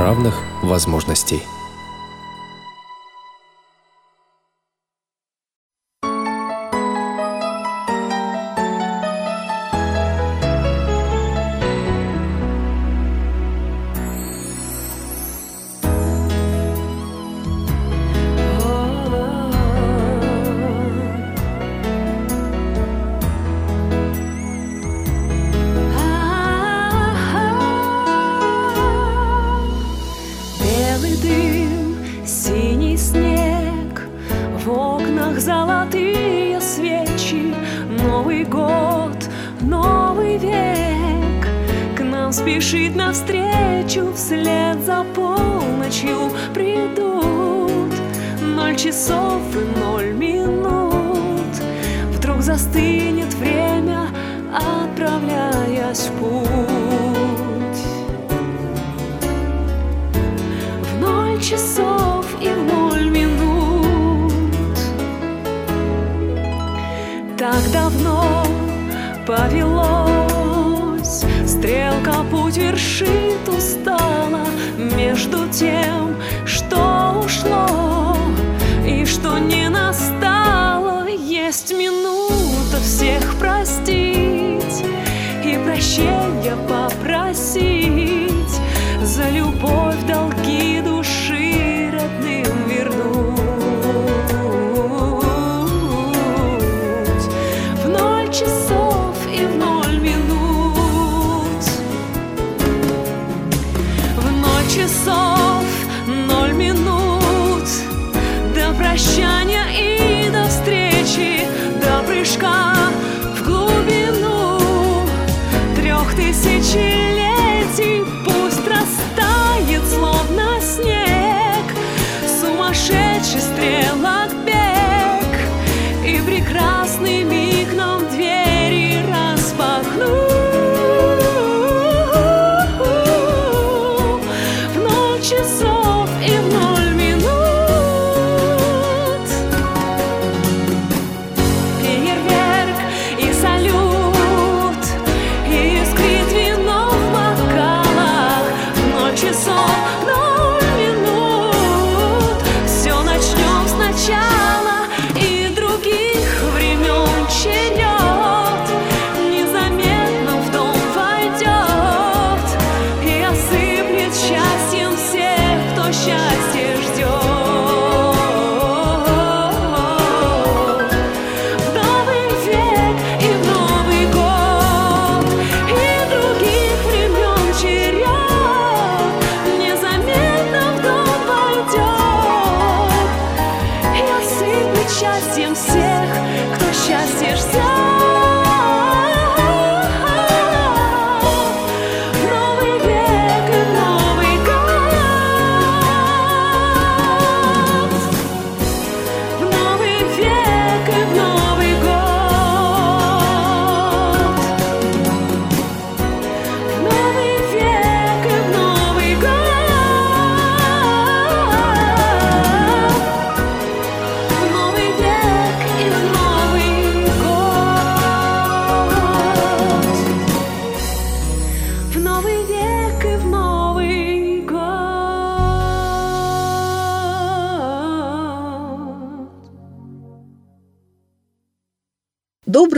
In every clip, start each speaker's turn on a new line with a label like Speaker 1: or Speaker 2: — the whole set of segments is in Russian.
Speaker 1: равных возможностей.
Speaker 2: давно повелось. Стрелка путь вершит устала Между тем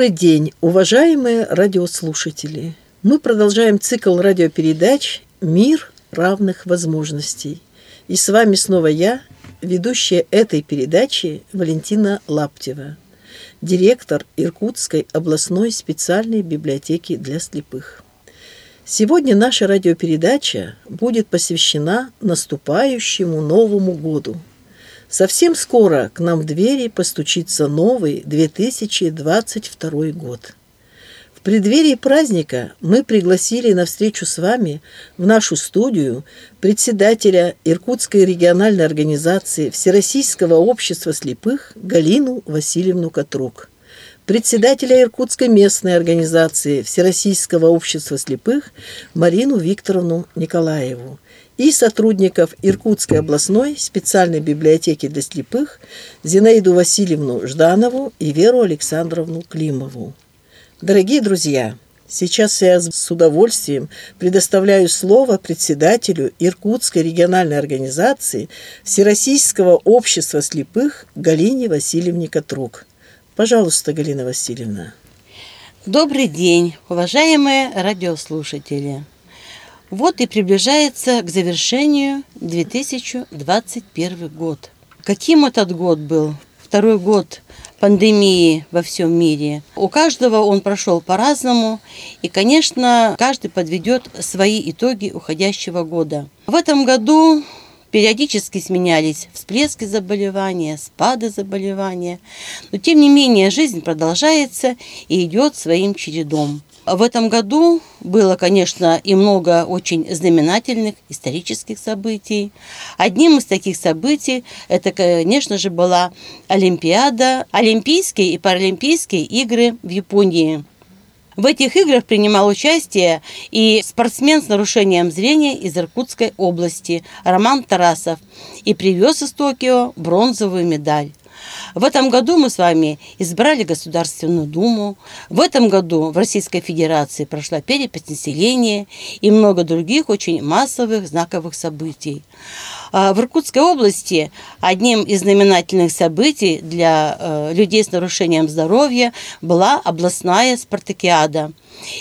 Speaker 3: Добрый день, уважаемые радиослушатели! Мы продолжаем цикл радиопередач «Мир равных возможностей». И с вами снова я, ведущая этой передачи Валентина Лаптева, директор Иркутской областной специальной библиотеки для слепых. Сегодня наша радиопередача будет посвящена наступающему Новому году – Совсем скоро к нам в двери постучится новый 2022 год. В преддверии праздника мы пригласили на встречу с вами в нашу студию председателя Иркутской региональной организации Всероссийского общества слепых Галину Васильевну Катрук председателя Иркутской местной организации Всероссийского общества слепых Марину Викторовну Николаеву, и сотрудников Иркутской областной специальной библиотеки для слепых Зинаиду Васильевну Жданову и Веру Александровну Климову. Дорогие друзья, Сейчас я с удовольствием предоставляю слово председателю Иркутской региональной организации Всероссийского общества слепых Галине Васильевне Катрук. Пожалуйста, Галина Васильевна.
Speaker 4: Добрый день, уважаемые радиослушатели. Вот и приближается к завершению 2021 год. Каким этот год был? Второй год пандемии во всем мире. У каждого он прошел по-разному, и, конечно, каждый подведет свои итоги уходящего года. В этом году периодически сменялись всплески заболевания, спады заболевания, но тем не менее жизнь продолжается и идет своим чередом. В этом году было, конечно, и много очень знаменательных исторических событий. Одним из таких событий это, конечно же, была Олимпиада, Олимпийские и Паралимпийские игры в Японии. В этих играх принимал участие и спортсмен с нарушением зрения из Иркутской области Роман Тарасов и привез из Токио бронзовую медаль. В этом году мы с вами избрали Государственную Думу. В этом году в Российской Федерации прошла перепись населения и много других очень массовых знаковых событий. А в Иркутской области одним из знаменательных событий для э, людей с нарушением здоровья была областная спартакиада.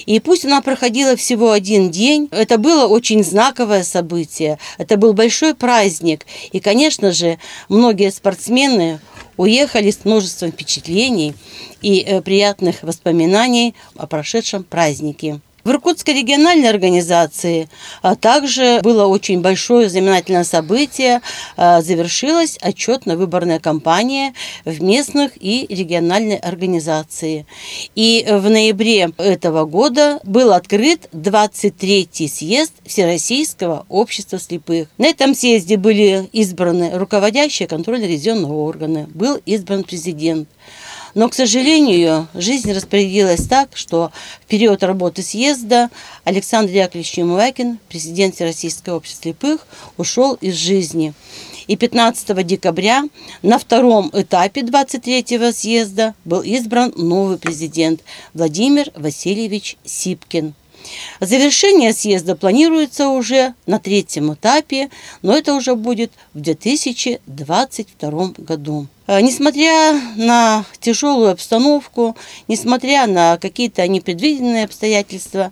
Speaker 4: И пусть она проходила всего один день, это было очень знаковое событие, это был большой праздник. И, конечно же, многие спортсмены уехали с множеством впечатлений и э, приятных воспоминаний о прошедшем празднике. В Иркутской региональной организации а также было очень большое знаменательное событие. А, завершилась отчетно-выборная кампания в местных и региональной организации. И в ноябре этого года был открыт 23-й съезд Всероссийского общества слепых. На этом съезде были избраны руководящие контрольно-ревизионные органы, был избран президент. Но, к сожалению, жизнь распорядилась так, что в период работы съезда Александр Яковлевич Юмывакин, президент Российского общества слепых, ушел из жизни. И 15 декабря на втором этапе 23-го съезда был избран новый президент Владимир Васильевич Сипкин. Завершение съезда планируется уже на третьем этапе, но это уже будет в 2022 году. Э, несмотря на тяжелую обстановку, несмотря на какие-то непредвиденные обстоятельства,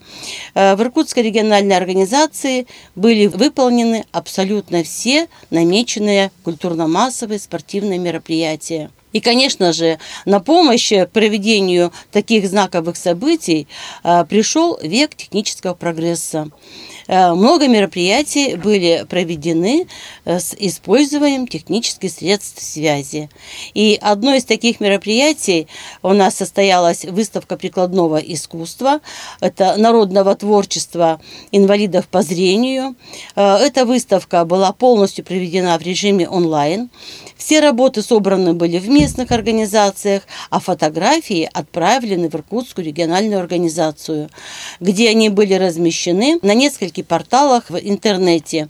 Speaker 4: э, в Иркутской региональной организации были выполнены абсолютно все намеченные культурно-массовые спортивные мероприятия. И, конечно же, на помощь проведению таких знаковых событий э, пришел век технического прогресса. Э, много мероприятий были проведены э, с использованием технических средств связи. И одно из таких мероприятий у нас состоялась выставка прикладного искусства. Это народного творчества инвалидов по зрению. Эта выставка была полностью проведена в режиме онлайн. Все работы собраны были в местных организациях, а фотографии отправлены в Иркутскую региональную организацию, где они были размещены на нескольких порталах в интернете.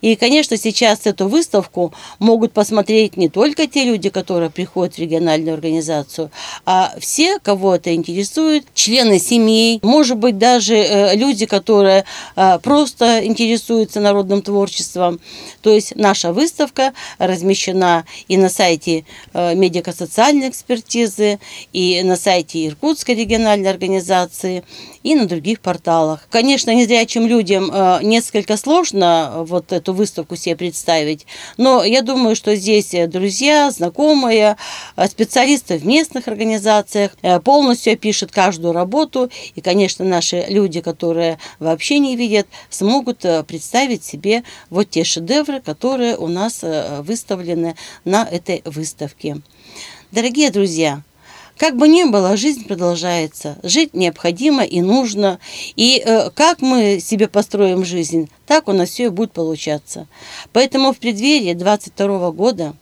Speaker 4: И, конечно, сейчас эту выставку могут посмотреть не только те люди, которые приходят в региональную организацию, а все, кого это интересует, члены семей, может быть, даже э, люди, которые э, просто интересуются народным творчеством. То есть наша выставка размещена и на сайте э, медико-социальной экспертизы, и на сайте Иркутской региональной организации, и на других порталах. Конечно, незрячим людям э, несколько сложно вот эту выставку себе представить, но я думаю, что здесь друзья, знакомые, э, специалисты в местных организациях полностью опишут каждую работу, и, конечно, наши люди, которые вообще не видят, смогут представить себе вот те шедевры, которые у нас выставлены на этой выставке. Дорогие друзья, как бы ни было, жизнь продолжается. Жить необходимо и нужно. И э, как мы себе построим жизнь, так у нас все и будет получаться. Поэтому в преддверии 22 года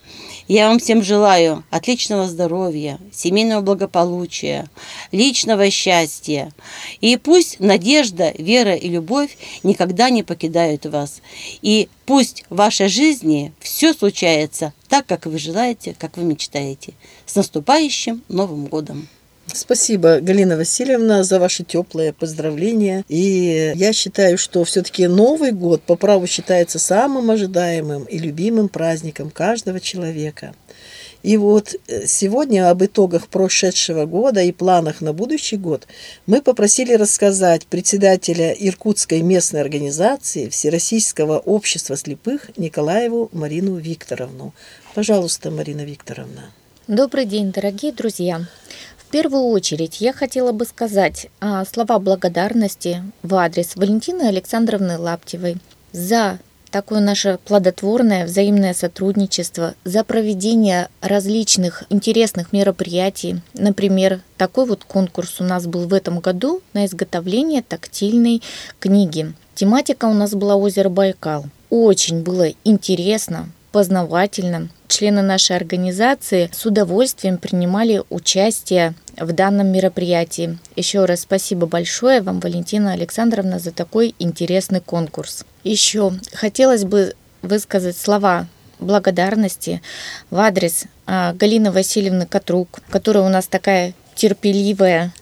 Speaker 4: я вам всем желаю отличного здоровья, семейного благополучия, личного счастья. И пусть надежда, вера и любовь никогда не покидают вас. И пусть в вашей жизни все случается так, как вы желаете, как вы мечтаете. С наступающим Новым годом!
Speaker 3: Спасибо, Галина Васильевна, за ваши теплые поздравления. И я считаю, что все-таки Новый год по праву считается самым ожидаемым и любимым праздником каждого человека. И вот э, сегодня об итогах прошедшего года и планах на будущий год мы попросили рассказать председателя Иркутской местной организации Всероссийского общества слепых Николаеву Марину Викторовну. Пожалуйста, Марина Викторовна.
Speaker 5: Добрый день, дорогие друзья. Первую очередь я хотела бы сказать а, слова благодарности в адрес Валентины Александровны Лаптевой за такое наше плодотворное взаимное сотрудничество, за проведение различных интересных мероприятий. Например, такой вот конкурс у нас был в этом году на изготовление тактильной книги. Тематика у нас была озеро Байкал. Очень было интересно, познавательно. Члены нашей организации с удовольствием принимали участие в данном мероприятии. Еще раз спасибо большое вам, Валентина Александровна, за такой интересный конкурс. Еще хотелось бы высказать слова благодарности в адрес а, Галины Васильевны Катрук, которая у нас такая терпеливая,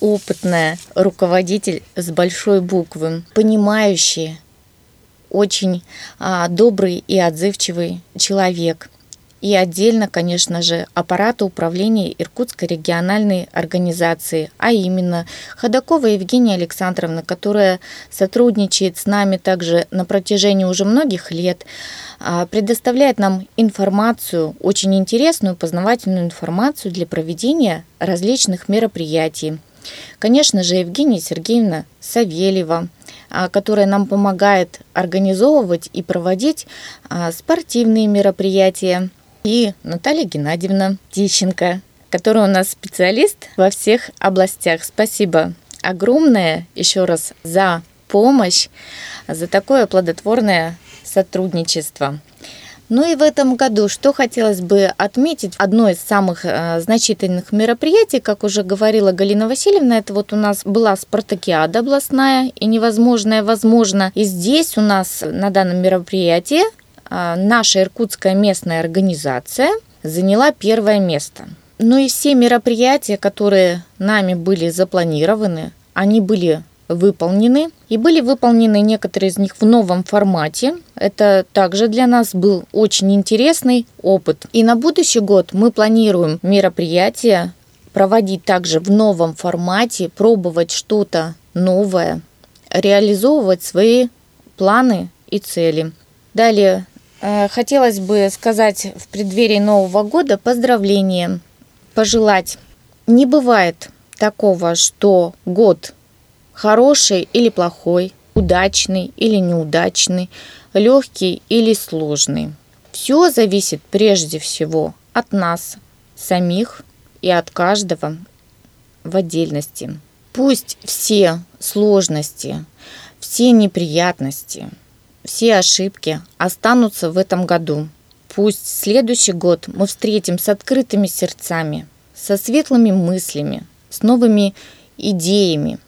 Speaker 5: опытная руководитель с большой буквы, понимающая, очень а, добрый и отзывчивый человек – и отдельно, конечно же, аппарата управления Иркутской региональной организации, а именно Ходакова Евгения Александровна, которая сотрудничает с нами также на протяжении уже многих лет, а, предоставляет нам информацию, очень интересную, познавательную информацию для проведения различных мероприятий. Конечно же, Евгения Сергеевна Савельева, а, которая нам помогает организовывать и проводить а, спортивные мероприятия, и Наталья Геннадьевна Тищенко, которая у нас специалист во всех областях. Спасибо огромное еще раз за помощь, за такое плодотворное сотрудничество. Ну и в этом году, что хотелось бы отметить, одно из самых э, значительных мероприятий, как уже говорила Галина Васильевна, это вот у нас была спартакиада областная и невозможное возможно. И здесь у нас на данном мероприятии наша иркутская местная организация заняла первое место. Ну и все мероприятия, которые нами были запланированы, они были выполнены. И были выполнены некоторые из них в новом формате. Это также для нас был очень интересный опыт. И на будущий год мы планируем мероприятия проводить также в новом формате, пробовать что-то новое, реализовывать свои планы и цели. Далее хотелось бы сказать в преддверии Нового года поздравления, пожелать. Не бывает такого, что год хороший или плохой, удачный или неудачный, легкий или сложный. Все зависит прежде всего от нас самих и от каждого в отдельности. Пусть все сложности, все неприятности – все ошибки останутся в этом году. Пусть следующий год мы встретим с открытыми сердцами, со светлыми мыслями, с новыми идеями,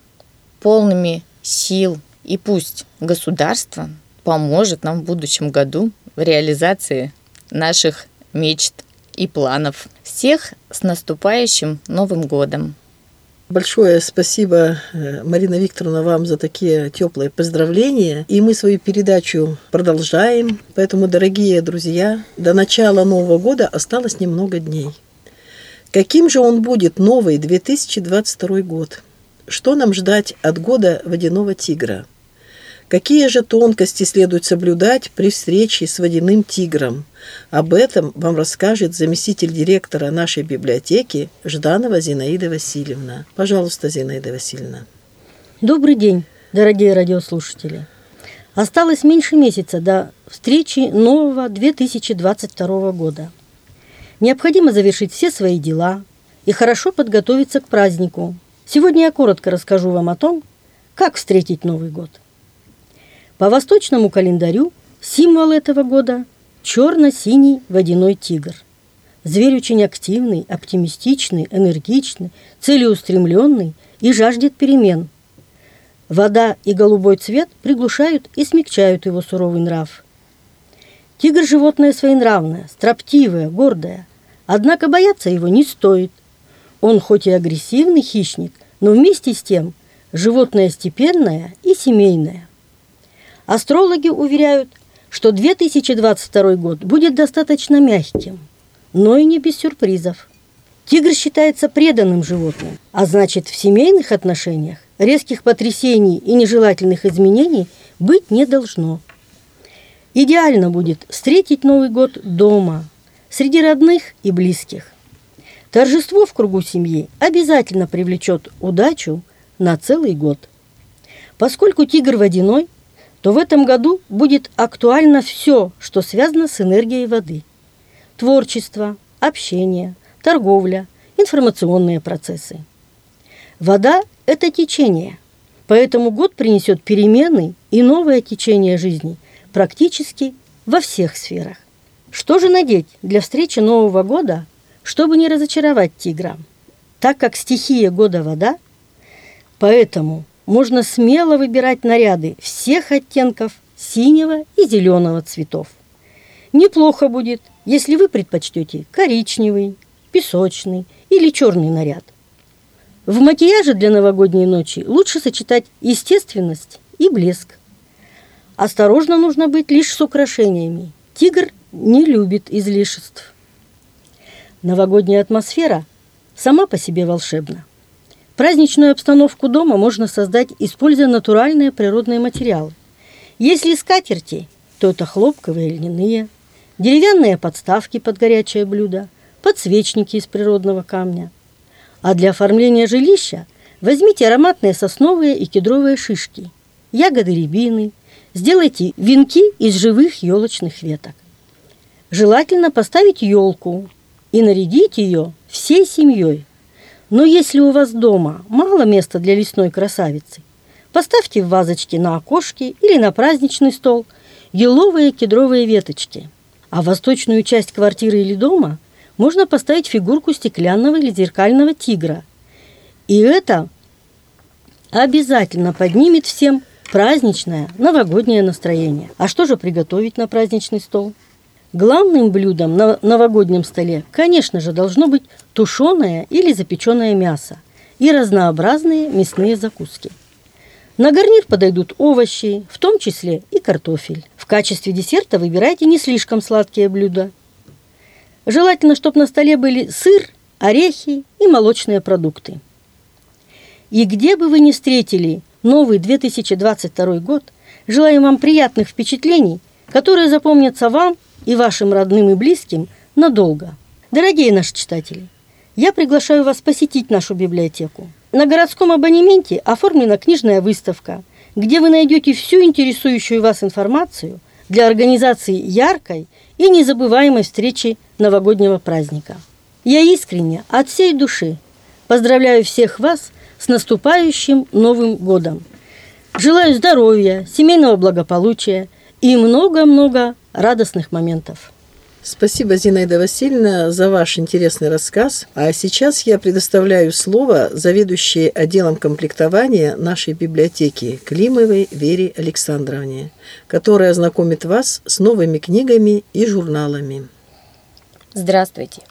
Speaker 5: полными сил. И пусть государство поможет нам в будущем году в реализации наших мечт и планов. Всех с наступающим Новым годом!
Speaker 3: Большое спасибо, э, Марина Викторовна, вам за такие теплые поздравления. И мы свою передачу продолжаем. Поэтому, дорогие друзья, до начала Нового года осталось немного дней. Каким же он будет новый 2022 год? Что нам ждать от года водяного тигра? Какие же тонкости следует соблюдать при встрече с водяным тигром? Об этом вам расскажет заместитель директора нашей библиотеки Жданова Зинаида Васильевна. Пожалуйста, Зинаида Васильевна.
Speaker 6: Добрый день, дорогие радиослушатели. Осталось меньше месяца до встречи нового 2022 года. Необходимо завершить все свои дела и хорошо подготовиться к празднику. Сегодня я коротко расскажу вам о том, как встретить Новый год. По восточному календарю символ этого года – черно-синий водяной тигр. Зверь очень активный, оптимистичный, энергичный, целеустремленный и жаждет перемен. Вода и голубой цвет приглушают и смягчают его суровый нрав. Тигр – животное своенравное, строптивое, гордое. Однако бояться его не стоит. Он хоть и агрессивный хищник, но вместе с тем животное степенное и семейное. Астрологи уверяют, что 2022 год будет достаточно мягким, но и не без сюрпризов. Тигр считается преданным животным, а значит в семейных отношениях резких потрясений и нежелательных изменений быть не должно. Идеально будет встретить Новый год дома, среди родных и близких. Торжество в кругу семьи обязательно привлечет удачу на целый год. Поскольку тигр водяной, то в этом году будет актуально все, что связано с энергией воды. Творчество, общение, торговля, информационные процессы. Вода – это течение, поэтому год принесет перемены и новое течение жизни практически во всех сферах. Что же надеть для встречи Нового года чтобы не разочаровать тигра. Так как стихия года вода, поэтому можно смело выбирать наряды всех оттенков синего и зеленого цветов. Неплохо будет, если вы предпочтете коричневый, песочный или черный наряд. В макияже для новогодней ночи лучше сочетать естественность и блеск. Осторожно нужно быть лишь с украшениями. Тигр не любит излишеств. Новогодняя атмосфера сама по себе волшебна. Праздничную обстановку дома можно создать, используя натуральные природные материалы. Если скатерти, то это хлопковые льняные, деревянные подставки под горячее блюдо, подсвечники из природного камня. А для оформления жилища возьмите ароматные сосновые и кедровые шишки, ягоды рябины, сделайте венки из живых елочных веток. Желательно поставить елку и нарядить ее всей семьей. Но если у вас дома мало места для лесной красавицы, поставьте в вазочки на окошке или на праздничный стол еловые кедровые веточки. А в восточную часть квартиры или дома можно поставить фигурку стеклянного или зеркального тигра. И это обязательно поднимет всем праздничное новогоднее настроение. А что же приготовить на праздничный стол? Главным блюдом на новогоднем столе, конечно же, должно быть тушеное или запеченное мясо и разнообразные мясные закуски. На гарнир подойдут овощи, в том числе и картофель. В качестве десерта выбирайте не слишком сладкие блюда. Желательно, чтобы на столе были сыр, орехи и молочные продукты. И где бы вы ни встретили новый 2022 год, желаем вам приятных впечатлений, которые запомнятся вам и вашим родным и близким надолго. Дорогие наши читатели, я приглашаю вас посетить нашу библиотеку. На городском абонементе оформлена книжная выставка, где вы найдете всю интересующую вас информацию для организации яркой и незабываемой встречи новогоднего праздника. Я искренне, от всей души, поздравляю всех вас с наступающим Новым годом. Желаю здоровья, семейного благополучия и много-много радостных моментов.
Speaker 3: Спасибо, Зинаида Васильевна, за ваш интересный рассказ. А сейчас я предоставляю слово заведующей отделом комплектования нашей библиотеки Климовой Вере Александровне, которая ознакомит вас с новыми книгами и журналами.
Speaker 7: Здравствуйте.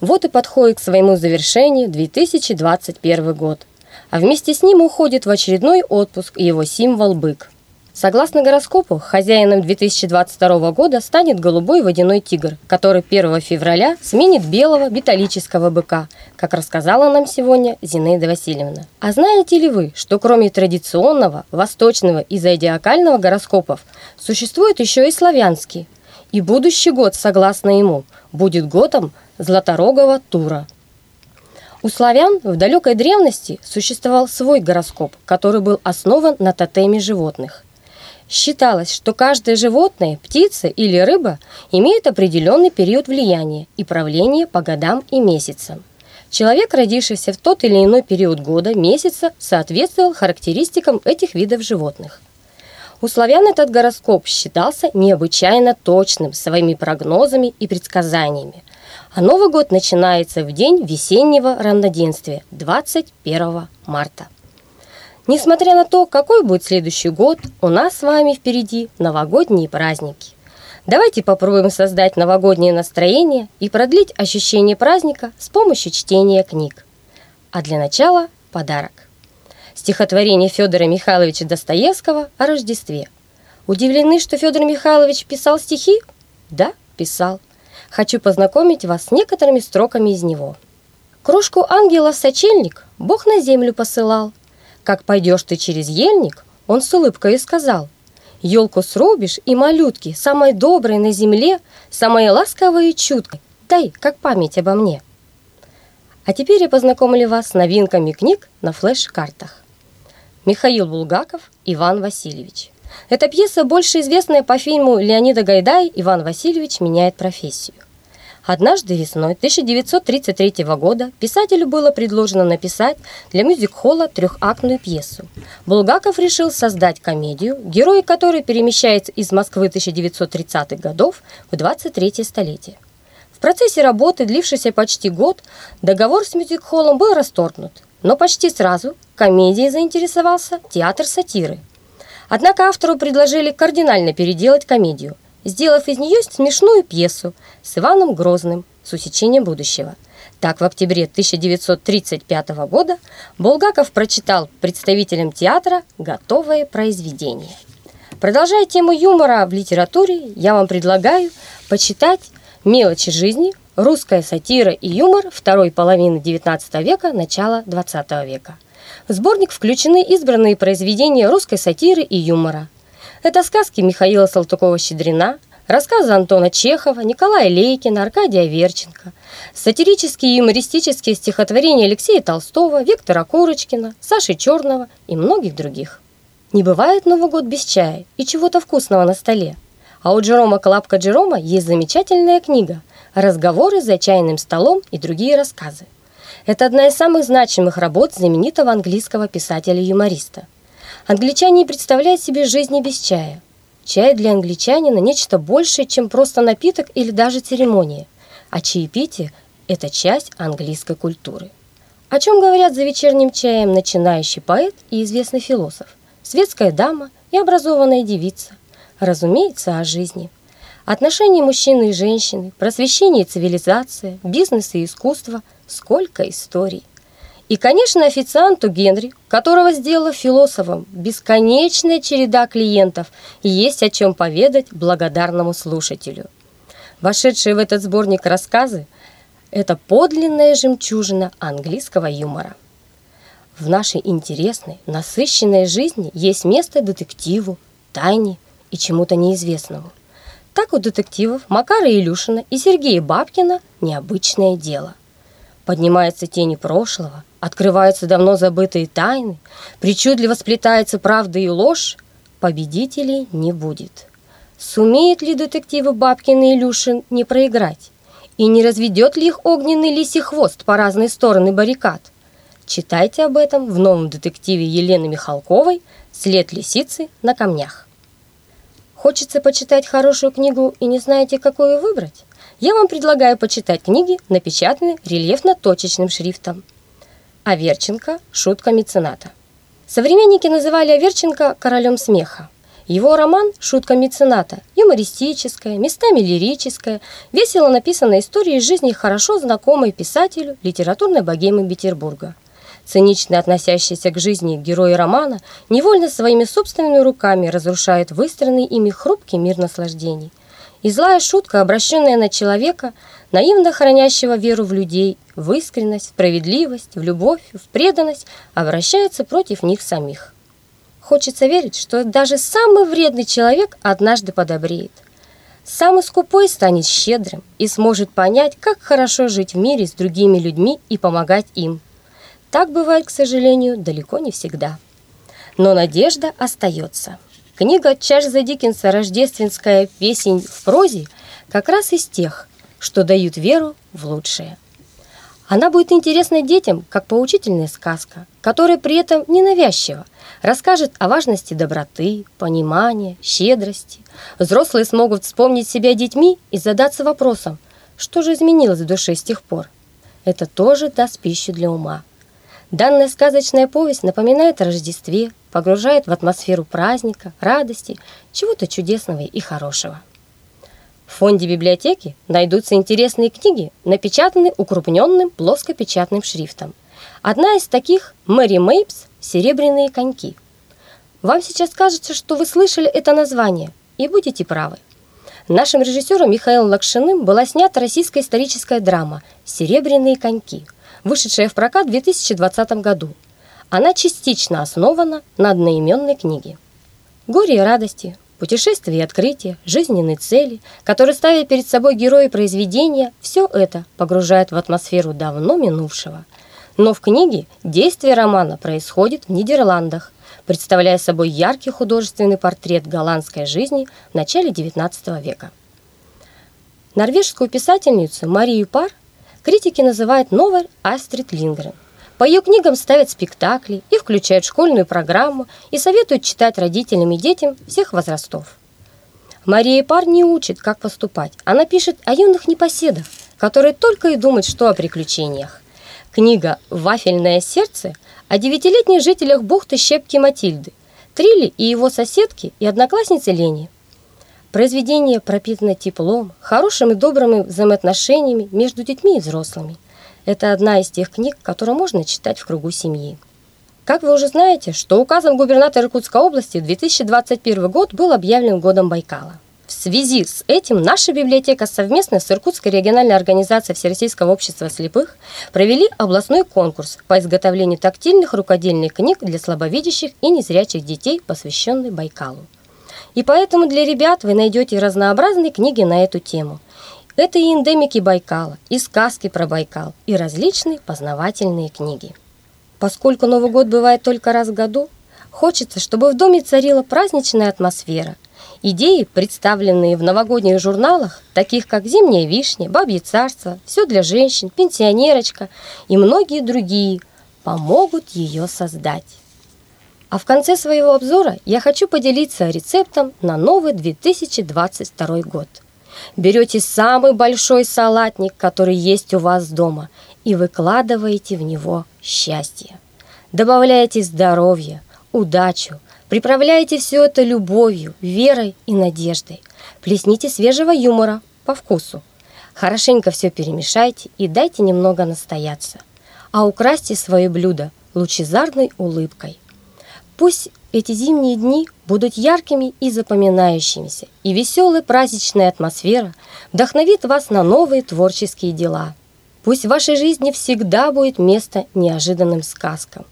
Speaker 7: Вот и подходит к своему завершению 2021 год. А вместе с ним уходит в очередной отпуск его символ «Бык». Согласно гороскопу, хозяином 2022 года станет голубой водяной тигр, который 1 февраля сменит белого металлического быка, как рассказала нам сегодня Зинаида Васильевна. А знаете ли вы, что кроме традиционного, восточного и зодиакального гороскопов, существует еще и славянский? И будущий год, согласно ему, будет годом Златорогого Тура. У славян в далекой древности существовал свой гороскоп, который был основан на тотеме животных. Считалось, что каждое животное, птица или рыба имеет определенный период влияния и правления по годам и месяцам. Человек, родившийся в тот или иной период года, месяца, соответствовал характеристикам этих видов животных. У славян этот гороскоп считался необычайно точным своими прогнозами и предсказаниями. А Новый год начинается в день весеннего равноденствия, 21 марта. Несмотря на то, какой будет следующий год, у нас с вами впереди новогодние праздники. Давайте попробуем создать новогоднее настроение и продлить ощущение праздника с помощью чтения книг. А для начала подарок. Стихотворение Федора Михайловича Достоевского о Рождестве. Удивлены, что Федор Михайлович писал стихи? Да, писал. Хочу познакомить вас с некоторыми строками из него. Кружку ангела в сочельник Бог на землю посылал. Как пойдешь ты через ельник, он с улыбкой сказал. Елку срубишь и малютки, самой доброй на земле, самой ласковой и чуткой, дай, как память обо мне. А теперь я познакомлю вас с новинками книг на флеш-картах. Михаил Булгаков, Иван Васильевич. Эта пьеса больше известная по фильму Леонида Гайдай «Иван Васильевич меняет профессию». Однажды весной 1933 года писателю было предложено написать для мюзик-холла трехактную пьесу. Булгаков решил создать комедию, герои которой перемещаются из Москвы 1930-х годов в 23 столетие. В процессе работы, длившейся почти год, договор с мюзик-холлом был расторгнут, но почти сразу комедией заинтересовался театр сатиры. Однако автору предложили кардинально переделать комедию, сделав из нее смешную пьесу с Иваном Грозным с усечением будущего. Так, в октябре 1935 года Булгаков прочитал представителям театра готовое произведение. Продолжая тему юмора в литературе, я вам предлагаю почитать Мелочи жизни, русская сатира и юмор второй половины XIX века, начала XX века. В сборник включены избранные произведения русской сатиры и юмора. Это сказки Михаила Салтыкова-Щедрина, рассказы Антона Чехова, Николая Лейкина, Аркадия Верченко, сатирические и юмористические стихотворения Алексея Толстого, Виктора Курочкина, Саши Черного и многих других. Не бывает Новый год без чая и чего-то вкусного на столе – а у Джерома Колапка Джерома есть замечательная книга «Разговоры за чайным столом и другие рассказы». Это одна из самых значимых работ знаменитого английского писателя-юмориста. Англичане не представляют себе жизни без чая. Чай для англичанина – нечто большее, чем просто напиток или даже церемония. А чаепитие – это часть английской культуры. О чем говорят за вечерним чаем начинающий поэт и известный философ, светская дама и образованная девица – разумеется, о жизни. Отношения мужчины и женщины, просвещение и цивилизация, бизнес и искусство, сколько историй. И, конечно, официанту Генри, которого сделала философом, бесконечная череда клиентов, есть о чем поведать благодарному слушателю. Вошедшие в этот сборник рассказы – это подлинная жемчужина английского юмора. В нашей интересной, насыщенной жизни есть место детективу, тайне, и чему-то неизвестному. Так у детективов Макара Илюшина и Сергея Бабкина необычное дело. Поднимаются тени прошлого, открываются давно забытые тайны, причудливо сплетается правда и ложь, победителей не будет. Сумеет ли детективы Бабкин и Илюшин не проиграть? И не разведет ли их огненный лисий хвост по разные стороны баррикад? Читайте об этом в новом детективе Елены Михалковой «След лисицы на камнях». Хочется почитать хорошую книгу и не знаете, какую выбрать? Я вам предлагаю почитать книги, напечатанные рельефно-точечным шрифтом. Аверченко «Шутка мецената». Современники называли Аверченко королем смеха. Его роман «Шутка мецената» юмористическая, местами лирическая, весело написанная история из жизни хорошо знакомой писателю литературной богемы Петербурга – цинично относящиеся к жизни герои романа, невольно своими собственными руками разрушают выстроенный ими хрупкий мир наслаждений. И злая шутка, обращенная на человека, наивно хранящего веру в людей, в искренность, в справедливость, в любовь, в преданность, обращается против них самих. Хочется верить, что даже самый вредный человек однажды подобреет. Самый скупой станет щедрым и сможет понять, как хорошо жить в мире с другими людьми и помогать им. Так бывает, к сожалению, далеко не всегда. Но надежда остается. Книга Чарльза Диккенса «Рождественская песень в прозе» как раз из тех, что дают веру в лучшее. Она будет интересна детям, как поучительная сказка, которая при этом ненавязчива, расскажет о важности доброты, понимания, щедрости. Взрослые смогут вспомнить себя детьми и задаться вопросом, что же изменилось в душе с тех пор. Это тоже даст пищу для ума. Данная сказочная повесть напоминает о Рождестве, погружает в атмосферу праздника, радости, чего-то чудесного и хорошего. В фонде библиотеки найдутся интересные книги, напечатанные укрупненным плоскопечатным шрифтом. Одна из таких – Мэри Мейпс «Серебряные коньки». Вам сейчас кажется, что вы слышали это название, и будете правы. Нашим режиссером Михаилом Лакшиным была снята российская историческая драма «Серебряные коньки», вышедшая в прокат в 2020 году. Она частично основана на одноименной книге. Горе и радости, путешествия и открытия, жизненные цели, которые ставят перед собой герои произведения, все это погружает в атмосферу давно минувшего. Но в книге действие романа происходит в Нидерландах, представляя собой яркий художественный портрет голландской жизни в начале XIX века. Норвежскую писательницу Марию Пар критики называют новой Астрид Лингрен. По ее книгам ставят спектакли и включают школьную программу и советуют читать родителям и детям всех возрастов. Мария Пар не учит, как поступать. Она пишет о юных непоседах, которые только и думают, что о приключениях. Книга «Вафельное сердце» о девятилетних жителях бухты Щепки Матильды, Трилли и его соседки и однокласснице Лене. Произведение пропитано теплом, хорошими и добрыми взаимоотношениями между детьми и взрослыми. Это одна из тех книг, которую можно читать в кругу семьи. Как вы уже знаете, что указом губернатора Иркутской области 2021 год был объявлен годом Байкала. В связи с этим наша библиотека совместно с Иркутской региональной организацией Всероссийского общества слепых провели областной конкурс по изготовлению тактильных рукодельных книг для слабовидящих и незрячих детей, посвященный Байкалу. И поэтому для ребят вы найдете разнообразные книги на эту тему. Это и эндемики Байкала, и сказки про Байкал, и различные познавательные книги. Поскольку Новый год бывает только раз в году, хочется, чтобы в доме царила праздничная атмосфера – Идеи, представленные в новогодних журналах, таких как «Зимняя вишня», «Бабье царство», «Все для женщин», «Пенсионерочка» и многие другие, помогут ее создать. А в конце своего обзора я хочу поделиться рецептом на новый 2022 год. Берете самый большой салатник, который есть у вас дома, и выкладываете в него счастье. Добавляете здоровье, удачу, Приправляйте все это любовью, верой и надеждой. Плесните свежего юмора по вкусу. Хорошенько все перемешайте и дайте немного настояться. А украсьте свое блюдо лучезарной улыбкой. Пусть эти зимние дни будут яркими и запоминающимися, и веселая праздничная атмосфера вдохновит вас на новые творческие дела. Пусть в вашей жизни всегда будет место неожиданным сказкам.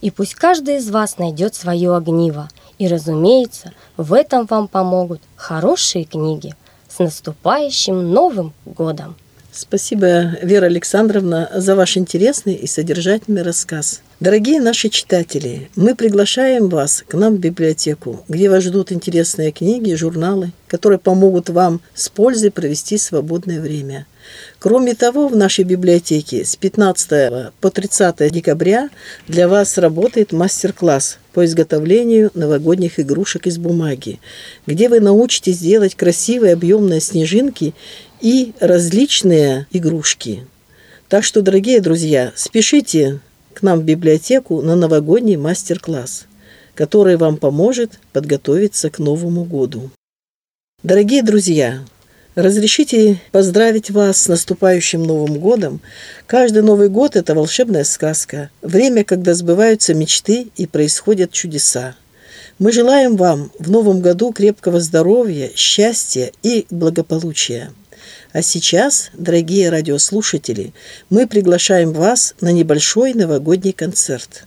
Speaker 7: И пусть каждый из вас найдет свое огниво. И, разумеется, в этом вам помогут хорошие книги. С наступающим Новым годом!
Speaker 3: Спасибо, Вера Александровна, за ваш интересный и содержательный рассказ. Дорогие наши читатели, мы приглашаем вас к нам в библиотеку, где вас ждут интересные книги, журналы, которые помогут вам с пользой провести свободное время. Кроме того, в нашей библиотеке с 15 по 30 декабря для вас работает мастер-класс по изготовлению новогодних игрушек из бумаги, где вы научитесь делать красивые объемные снежинки и различные игрушки. Так что, дорогие друзья, спешите к нам в библиотеку на новогодний мастер-класс, который вам поможет подготовиться к Новому году. Дорогие друзья, Разрешите поздравить вас с наступающим Новым годом. Каждый Новый год – это волшебная сказка, время, когда сбываются мечты и происходят чудеса. Мы желаем вам в Новом году крепкого здоровья, счастья и благополучия. А сейчас, дорогие радиослушатели, мы приглашаем вас на небольшой новогодний концерт,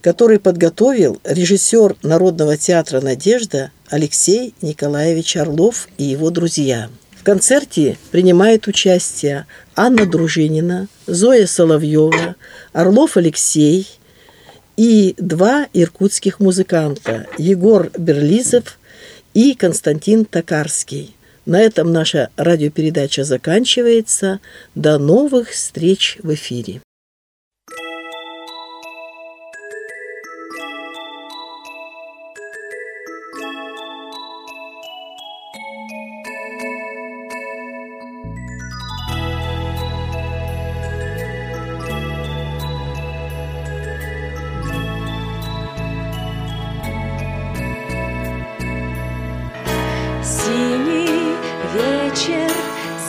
Speaker 3: который подготовил режиссер Народного театра «Надежда» Алексей Николаевич Орлов и его друзья – в концерте принимают участие Анна Дружинина, Зоя Соловьева, Орлов Алексей и два иркутских музыканта – Егор Берлизов и Константин Токарский. На этом наша радиопередача заканчивается. До новых встреч в эфире.
Speaker 2: Вечер,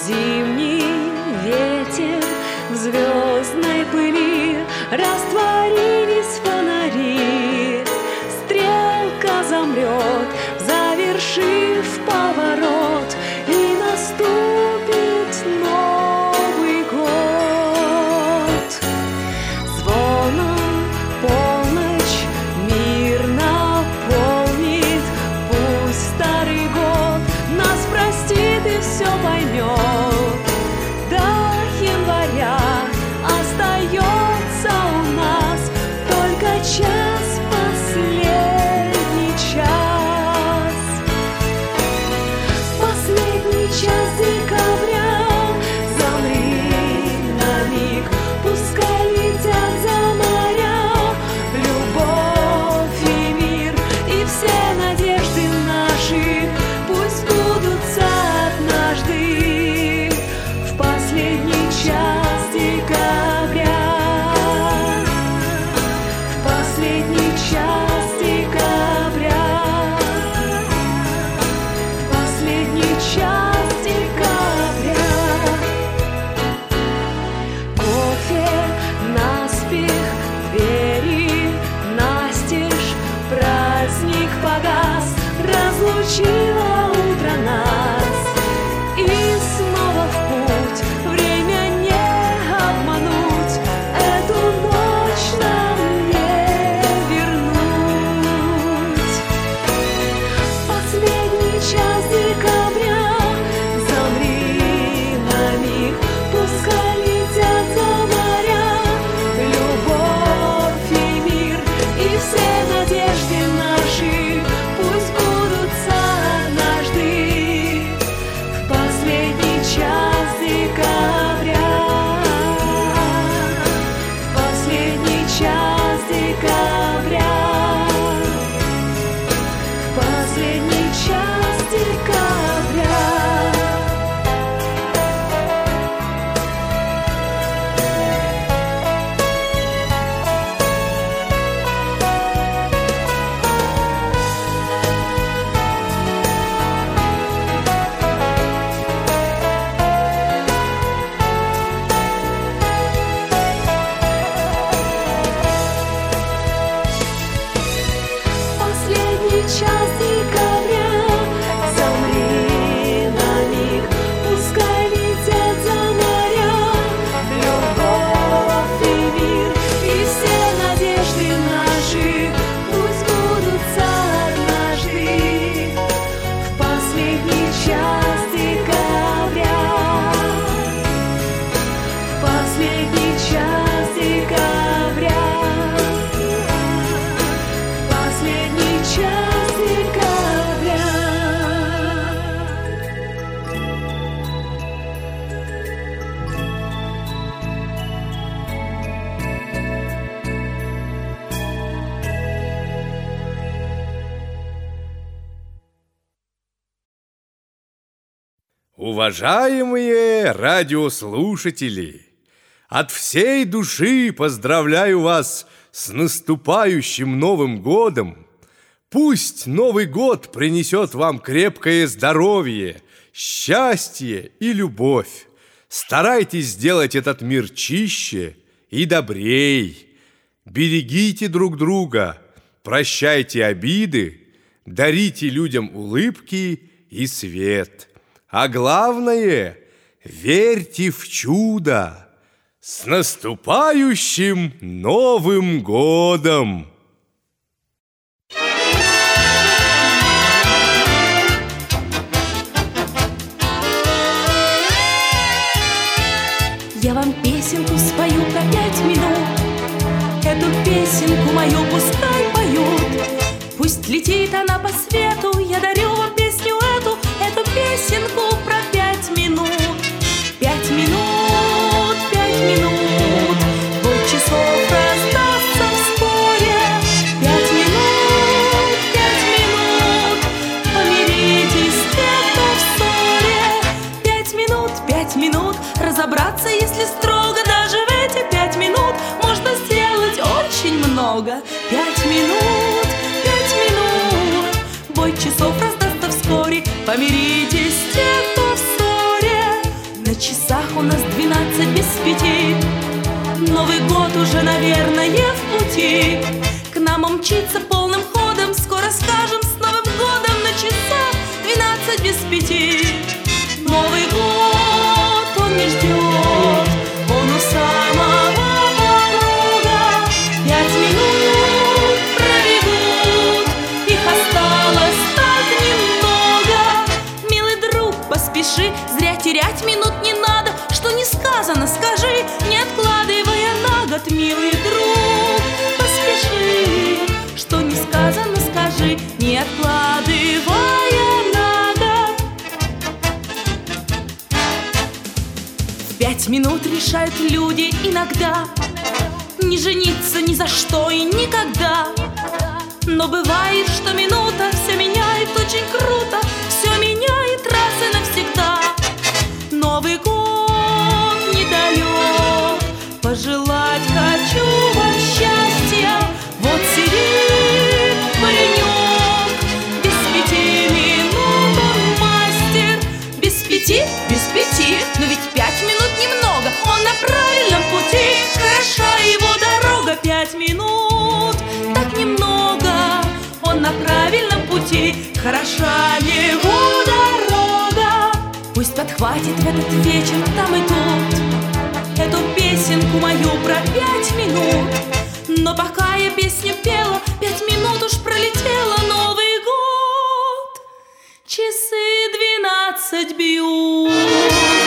Speaker 2: зимний Уважаемые радиослушатели, от всей души поздравляю вас с наступающим Новым годом. Пусть Новый год принесет вам крепкое здоровье, счастье и любовь. Старайтесь сделать этот мир чище и добрей. Берегите друг друга, прощайте обиды, дарите людям улыбки и свет – а главное, верьте в чудо! С наступающим Новым Годом! Умчится полным ходом. Скоро скажем с Новым годом На часах двенадцать без пяти. Новый год, он не ждет Он у самого порога. Пять минут пробегут Их осталось так немного. Милый друг, поспеши Зря терять минут не надо. Что не сказано, скажи Не откладывая на год, милый друг минут решают люди иногда. Не жениться ни за что и никогда. Но бывает, что минута все меняет очень круто. Все меняет раз и навсегда. Новый год не дает Пожелать хочу вам счастья. Вот сидит паренек. Без пяти минут он мастер. Без пяти, без пяти. Но ведь пять минут правильном пути. Хороша его дорога Пять минут, так немного Он на правильном пути. Хороша его дорога. Пусть подхватит в этот вечер там и тут Эту песенку мою про пять минут. Но пока я песню пела Пять минут уж пролетело Новый год. Часы двенадцать бьют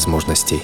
Speaker 8: возможностей.